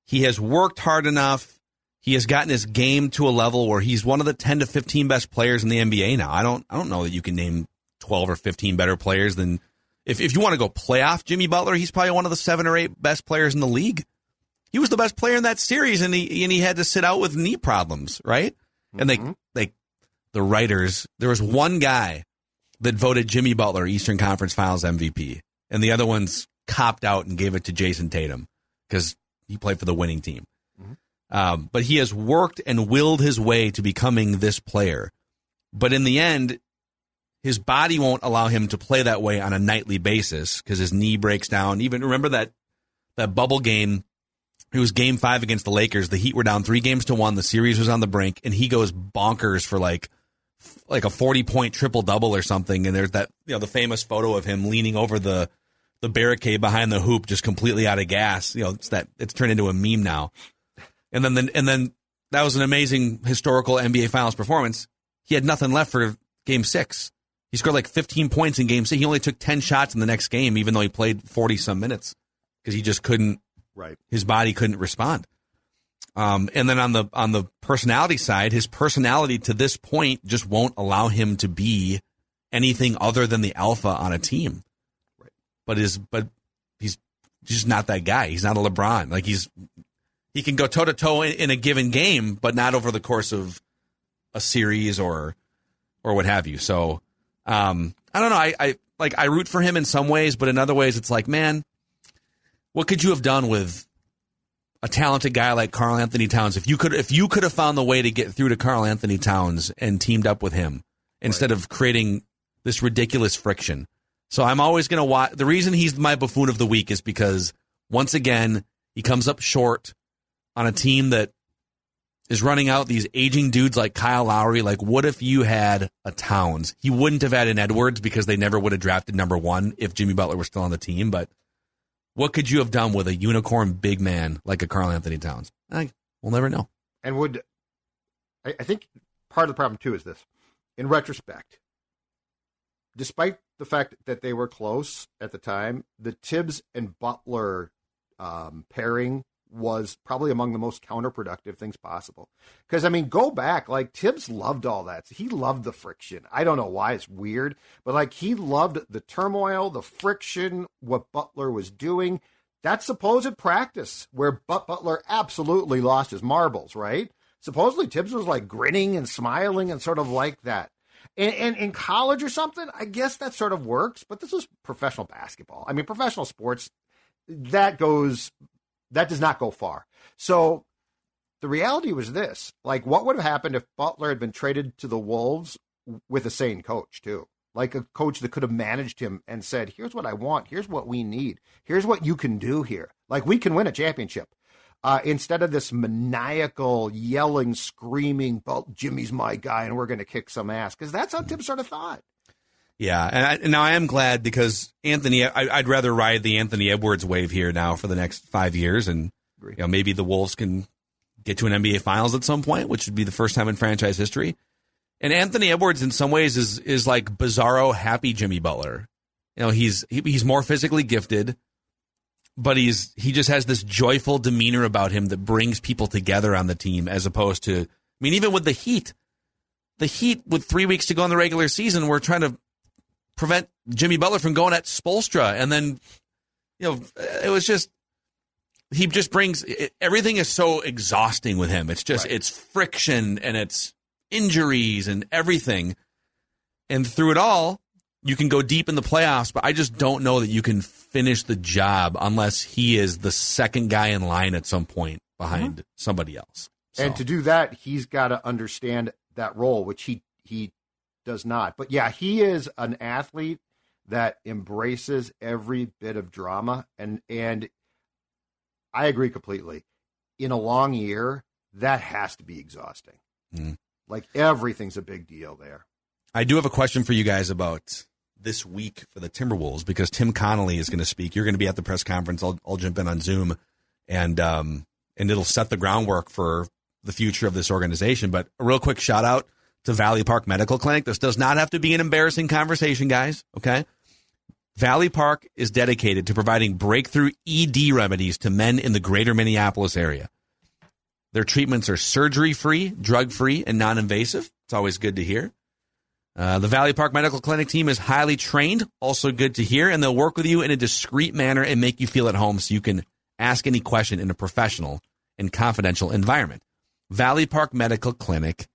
He has worked hard enough. He has gotten his game to a level where he's one of the ten to fifteen best players in the NBA now. I don't I don't know that you can name twelve or fifteen better players than if if you want to go playoff Jimmy Butler, he's probably one of the seven or eight best players in the league. He was the best player in that series, and he and he had to sit out with knee problems, right? and they mm-hmm. they the writers there was one guy that voted Jimmy Butler Eastern Conference Finals MVP, and the other ones copped out and gave it to Jayson Tatum because he played for the winning team. Mm-hmm. Um, but he has worked and willed his way to becoming this player. But in the end, his body won't allow him to play that way on a nightly basis because his knee breaks down. Even remember that that bubble game It was game five against the Lakers. The Heat were down three games to one. The series was on the brink, and he goes bonkers for like like a 40 point triple double or something. And there's that, you know, the famous photo of him leaning over the, the barricade behind the hoop, just completely out of gas. You know, it's that it's turned into a meme now. And then, then and then that was an amazing historical NBA Finals performance. He had nothing left for Game Six. He scored like 15 points in Game Six. He only took 10 shots in the next game, even though he played 40 some minutes because he just couldn't. Right. His body couldn't respond. Um, and then on the on the personality side, his personality to this point just won't allow him to be anything other than the alpha on a team. But is but he's just not that guy. He's not a LeBron. Like he's he can go toe to toe in a given game, but not over the course of a series or or what have you. So um, I don't know. I, I like I root for him in some ways, but in other ways, it's like, man, what could you have done with a talented guy like Karl Anthony Towns? If you could, if you could have found the way to get through to Karl Anthony Towns and teamed up with him instead right. of creating this ridiculous friction. So I'm always going to watch. The reason he's my buffoon of the week is because once again he comes up short on a team that is running out these aging dudes like Kyle Lowry. Like, what if you had a Towns? He wouldn't have had an Edwards because they never would have drafted number one if Jimmy Butler was still on the team. But what could you have done with a unicorn big man like a Karl Anthony Towns? I, we'll never know. And would I, I think part of the problem too is this: in retrospect, despite the fact that they were close at the time, the Thibs and Butler um, pairing was probably among the most counterproductive things possible. Because I mean, go back, like Thibs loved all that. He loved the friction. I don't know why it's weird, but like he loved the turmoil, the friction, what Butler was doing. That supposed practice where Butler absolutely lost his marbles, right? Supposedly Thibs was like grinning and smiling and sort of like that. And, and in college or something, I guess that sort of works, but this is professional basketball. I mean, professional sports, that goes that does not go far. So the reality was this like, what would have happened if Butler had been traded to the Wolves with a sane coach, too? Like a coach that could have managed him and said, here's what I want. Here's what we need. Here's what you can do here. Like, we can win a championship. Uh, instead of this maniacal yelling, screaming, Jimmy's my guy and we're going to kick some ass. Because that's how Tim sort of thought. Yeah, and, I, and now I am glad because Anthony. I, would rather ride the Anthony Edwards wave here now for the next five years, and you know maybe the Wolves can get to an NBA Finals at some point, which would be the first time in franchise history. And Anthony Edwards, in some ways, is is like bizarro happy Jimmy Butler. You know, he's he, he's more physically gifted, but he's he just has this joyful demeanor about him that brings people together on the team, as opposed to, I mean, even with the Heat, the Heat with three weeks to go in the regular season, we're trying to prevent Jimmy Butler from going at Spoelstra. And then, you know, it was just, he just brings, it, everything is so exhausting with him. It's just, right. it's friction and it's injuries and everything. And through it all, you can go deep in the playoffs, but I just don't know that you can finish the job unless he is the second guy in line at some point behind mm-hmm. somebody else. So. And to do that, he's got to understand that role, which he he does not. But yeah, he is an athlete that embraces every bit of drama and and I agree completely. In a long year, that has to be exhausting. Mm. Like everything's a big deal there. I do have a question for you guys about this week for the Timberwolves because Tim Connelly is going to speak. You're going to be at the press conference. I'll, I'll jump in on Zoom, and um, and it'll set the groundwork for the future of this organization. But a real quick shout out to Valley Park Medical Clinic. This does not have to be an embarrassing conversation, guys. Okay. Valley Park is dedicated to providing breakthrough ED remedies to men in the greater Minneapolis area. Their treatments are surgery free, drug free, and non invasive. It's always good to hear. Uh, the Valley Park Medical Clinic team is highly trained, also good to hear, and they'll work with you in a discreet manner and make you feel at home so you can ask any question in a professional and confidential environment. Valley Park Medical Clinic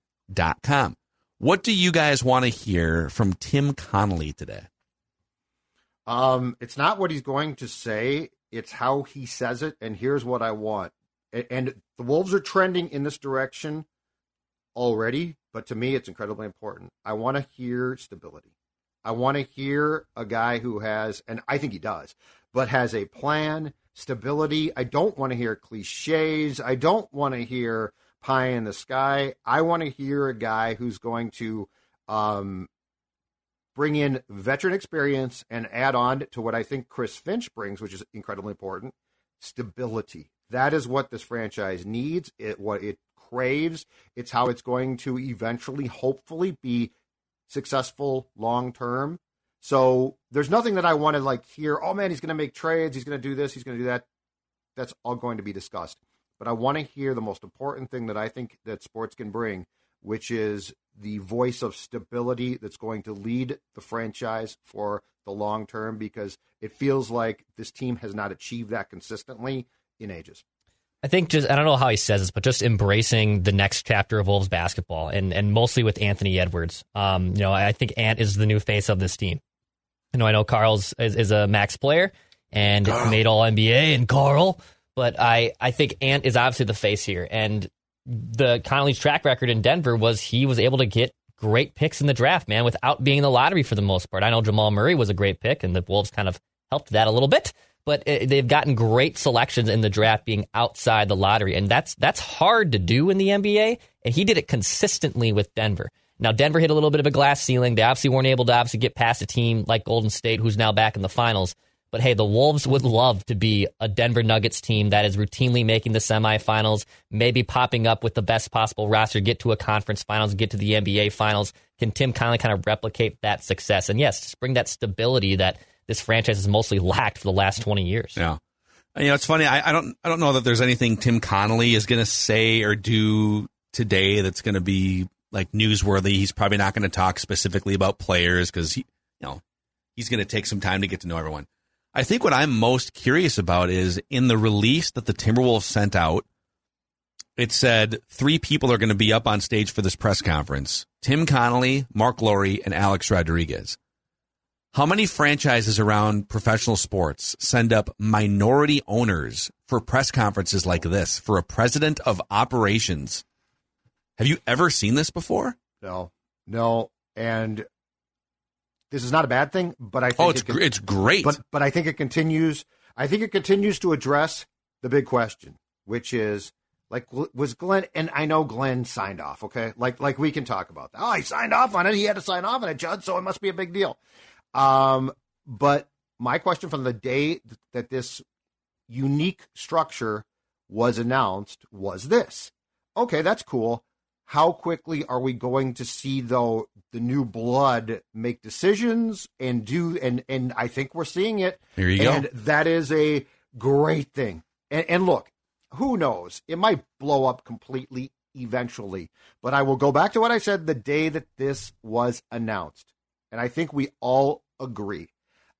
com. What do you guys want to hear from Tim Connelly today? Um, it's not what he's going to say, it's how he says it. And here's what I want. And the Wolves are trending in this direction already, but to me, it's incredibly important. I want to hear stability. I want to hear a guy who has, and I think he does, but has a plan, stability. I don't want to hear cliches. I don't want to hear pie in the sky. I want to hear a guy who's going to um, bring in veteran experience and add on to what I think Chris Finch brings, which is incredibly important stability. That is what this franchise needs. It what it craves. It's how it's going to eventually, hopefully, be successful long term. So there's nothing that I want to like hear. Oh man, he's going to make trades. He's going to do this. He's going to do that. That's all going to be discussed. But I want to hear the most important thing that I think that sports can bring, which is the voice of stability that's going to lead the franchise for the long term because it feels like this team has not achieved that consistently in ages. I think just I don't know how he says this, but just embracing the next chapter of Wolves basketball, and and mostly with Anthony Edwards. Um, you know, I think Ant is the new face of this team. You know, I know Carl's is, is a max player and Carl. made All NBA, and Carl, but I I think Ant is obviously the face here, and the Connelly's track record in Denver was he was able to get great picks in the draft, man, without being in the lottery for the most part. I know Jamal Murray was a great pick, and the Wolves kind of helped that a little bit but they've gotten great selections in the draft being outside the lottery, and that's that's hard to do in the NBA. And he did it consistently with Denver. Now Denver hit a little bit of a glass ceiling. They obviously weren't able to obviously get past a team like Golden State, who's now back in the finals. But hey, the Wolves would love to be a Denver Nuggets team that is routinely making the semifinals, maybe popping up with the best possible roster, get to a conference finals, get to the NBA finals. Can Tim Connelly kind of replicate that success? And yes, just bring that stability that this franchise has mostly lacked for the last 20 years. Yeah. You know, it's funny. I, I don't, I don't know that there's anything Tim Connelly is going to say or do today that's going to be like newsworthy. He's probably not going to talk specifically about players because he, you know, he's going to take some time to get to know everyone. I think what I'm most curious about is in the release that the Timberwolves sent out, it said three people are going to be up on stage for this press conference Tim Connelly, Marc Lore, and Alex Rodriguez. How many franchises around professional sports send up minority owners for press conferences like this for a president of operations? Have you ever seen this before? No, no. And this is not a bad thing, but I oh, think oh, it's it it's great. But but I think it continues. I think it continues to address the big question, which is like was Glenn and I know Glenn signed off. Okay, like like we can talk about that. Oh, he signed off on it. He had to sign off on it, Judd. So it must be a big deal. Um, but my question from the day that this unique structure was announced was this. Okay, that's cool. How quickly are we going to see though the new blood make decisions and do and and I think we're seeing it. Here you and go. that is a great thing. And, and look, who knows? It might blow up completely eventually. But I will go back to what I said the day that this was announced. And I think we all agree.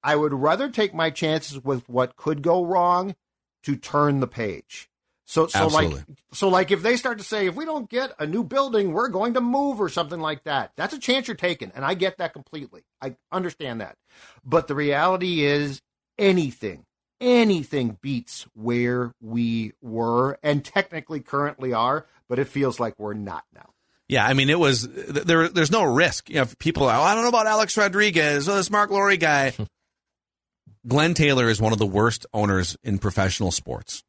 I would rather take my chances with what could go wrong to turn the page. So, so Absolutely. like, so like, if they start to say, if we don't get a new building, we're going to move or something like that, that's a chance you're taking, and I get that completely. I understand that, but the reality is, anything, anything beats where we were and technically currently are, but it feels like we're not now. Yeah, I mean, it was there. There's no risk. You know, people are, oh, I don't know about Alex Rodriguez, oh, this Marc Lore guy. Glenn Taylor is one of the worst owners in professional sports,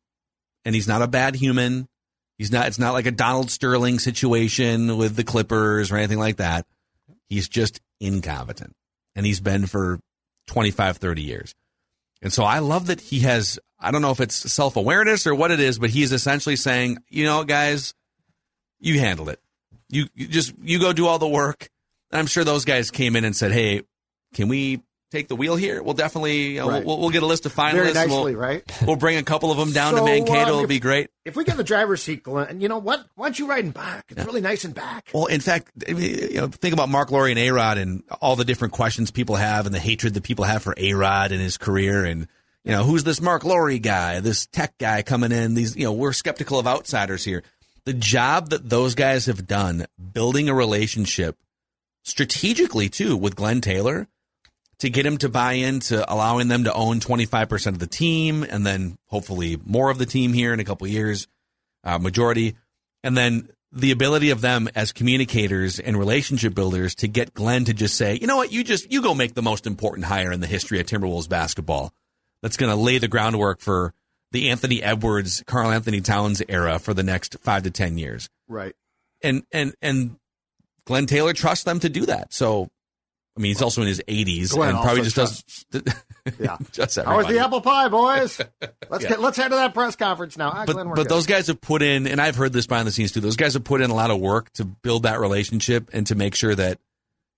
and he's not a bad human. He's not. It's not like a Donald Sterling situation with the Clippers or anything like that. He's just incompetent, and he's been for 25, 30 years. And so I love that he has. I don't know if it's self awareness or what it is, but he's essentially saying, you know, guys, you handled it. You, you just you go do all the work. I'm sure those guys came in and said, "Hey, can we take the wheel here? We'll definitely uh, you know, right. we'll, we'll, get a list of finalists. Very nicely, we'll, right? We'll bring a couple of them down so, to Mankato. Um, It'll be great. If we get the driver's seat, Glenn, you know what? Why don't you ride in back? It's yeah. really nice in back. Well, in fact, you know, think about Marc Lore and A Rod and all the different questions people have and the hatred that people have for A Rod and his career and. You know, who's this Marc Lore guy, this tech guy coming in? These, you know, we're skeptical of outsiders here the job that those guys have done building a relationship strategically too with Glenn Taylor to get him to buy into allowing them to own 25% of the team and then hopefully more of the team here in a couple years, uh, majority. And then the ability of them as communicators and relationship builders to get Glenn to just say, you know what, you just, you go make the most important hire in the history of Timberwolves basketball. That's going to lay the groundwork for the Anthony Edwards, Karl Anthony Towns era for the next five to ten years. Right. And and and Glenn Taylor trusts them to do that. So I mean, he's also in his 80s Glenn and probably just does. Yeah. just How was everybody. the apple pie, boys? Let's Yeah. get let's head to that press conference now. Ah, Glenn, but we're but good. those guys have put in, and I've heard this behind the scenes too. Those guys have put in a lot of work to build that relationship and to make sure that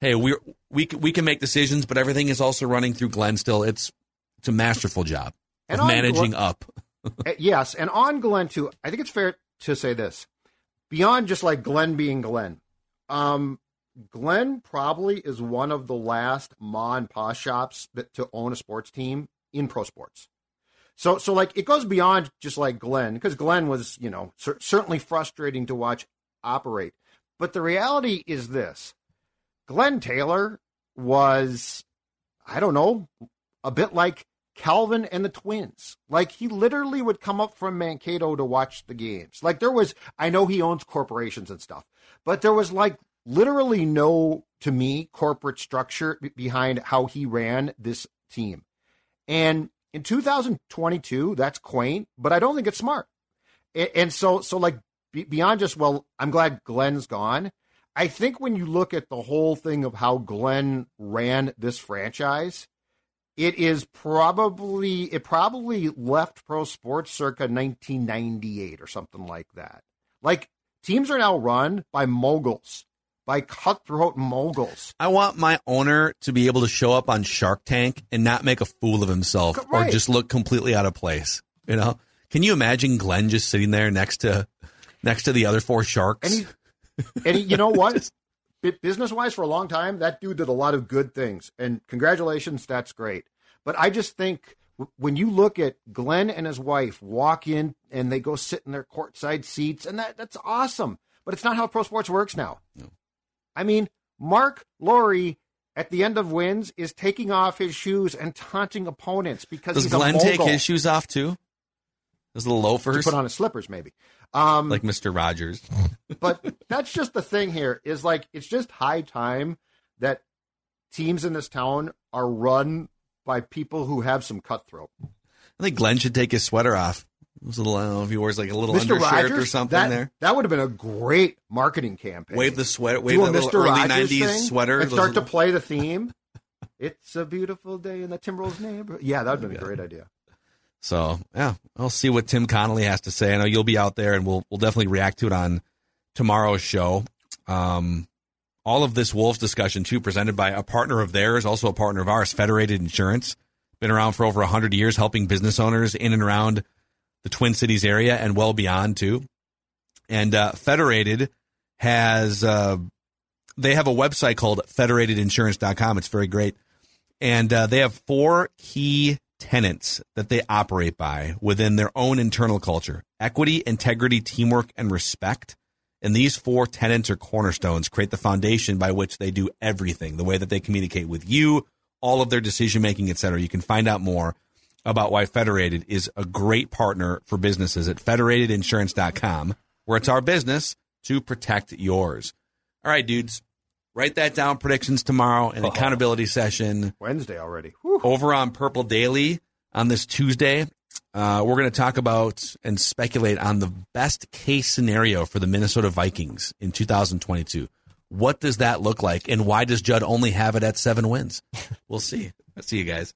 hey, we we we can make decisions, but everything is also running through Glenn. Still, it's it's a masterful job And of managing Glenn- up. Uh, yes, and on Glenn too. I think it's fair to say this: beyond just like Glenn being Glenn, um, Glenn probably is one of the last ma and pa shops that to own a sports team in pro sports. So, so like it goes beyond just like Glenn because Glenn was, you know, cer- certainly frustrating to watch operate. But the reality is this: Glenn Taylor was, I don't know, a bit like Calvin and the twins. Like he literally would come up from Mankato to watch the games. Like there was, I know he owns corporations and stuff, but there was like literally no, to me, corporate structure be- behind how he ran this team. And in 2022, that's quaint, but I don't think it's smart. And, so, so like be- beyond just, well, I'm glad Glenn's gone. I think when you look at the whole thing of how Glenn ran this franchise, it is probably it probably left pro sports circa 1998 or something like that. Like teams are now run by moguls, by cutthroat moguls. I want my owner to be able to show up on Shark Tank and not make a fool of himself or just look completely out of place. You know, can you imagine Glenn just sitting there next to next to the other four sharks? And he, and he, you know what? Business wise, for a long time, that dude did a lot of good things. And congratulations, that's great. But I just think when you look at Glenn and his wife walk in and they go sit in their courtside seats, and that that's awesome. But it's not how pro sports works now. I mean, Marc Lore at the end of wins is taking off his shoes and taunting opponents because Does he's Glenn take his shoes off too? Those little loafers, put on his slippers, maybe. Um, like Mister Rogers. but that's just the thing here is like it's just high time that teams in this town are run by people who have some cutthroat. I think Glenn should take his sweater off. It was a little, I don't know if he wears like a little Mr. undershirt Rogers or something that, there. That would have been a great marketing campaign. Wave the sweater, wave Do that Mr. early Rogers '90s thing sweater. and start to play the theme. it's a beautiful day in the Timberwolves neighborhood. Yeah, that would have been a great idea. So yeah, I'll see what Tim Connelly has to say. I know you'll be out there, and we'll we'll definitely react to it on tomorrow's show. Um, all of this Wolves discussion too, presented by a partner of theirs, also a partner of ours, Federated Insurance. Been around for over hundred years, helping business owners in and around the Twin Cities area and well beyond too. And uh, Federated has uh, they have a website called federatedinsurance.com. It's very great. And uh, they have four key tenets that they operate by within their own internal culture equity, integrity, teamwork, and respect. And these four tenets or cornerstones create the foundation by which they do everything the way that they communicate with you, all of their decision making, et cetera. You can find out more about why Federated is a great partner for businesses at federatedinsurance.com, where it's our business to protect yours. All right, dudes, write that down. Predictions tomorrow, an accountability session Wednesday already. Whew. over on Purple Daily on this Tuesday. Uh, we're going to talk about and speculate on the best case scenario for the Minnesota Vikings in 2022. What does that look like, and why does Judd only have it at seven wins? We'll see. see you guys.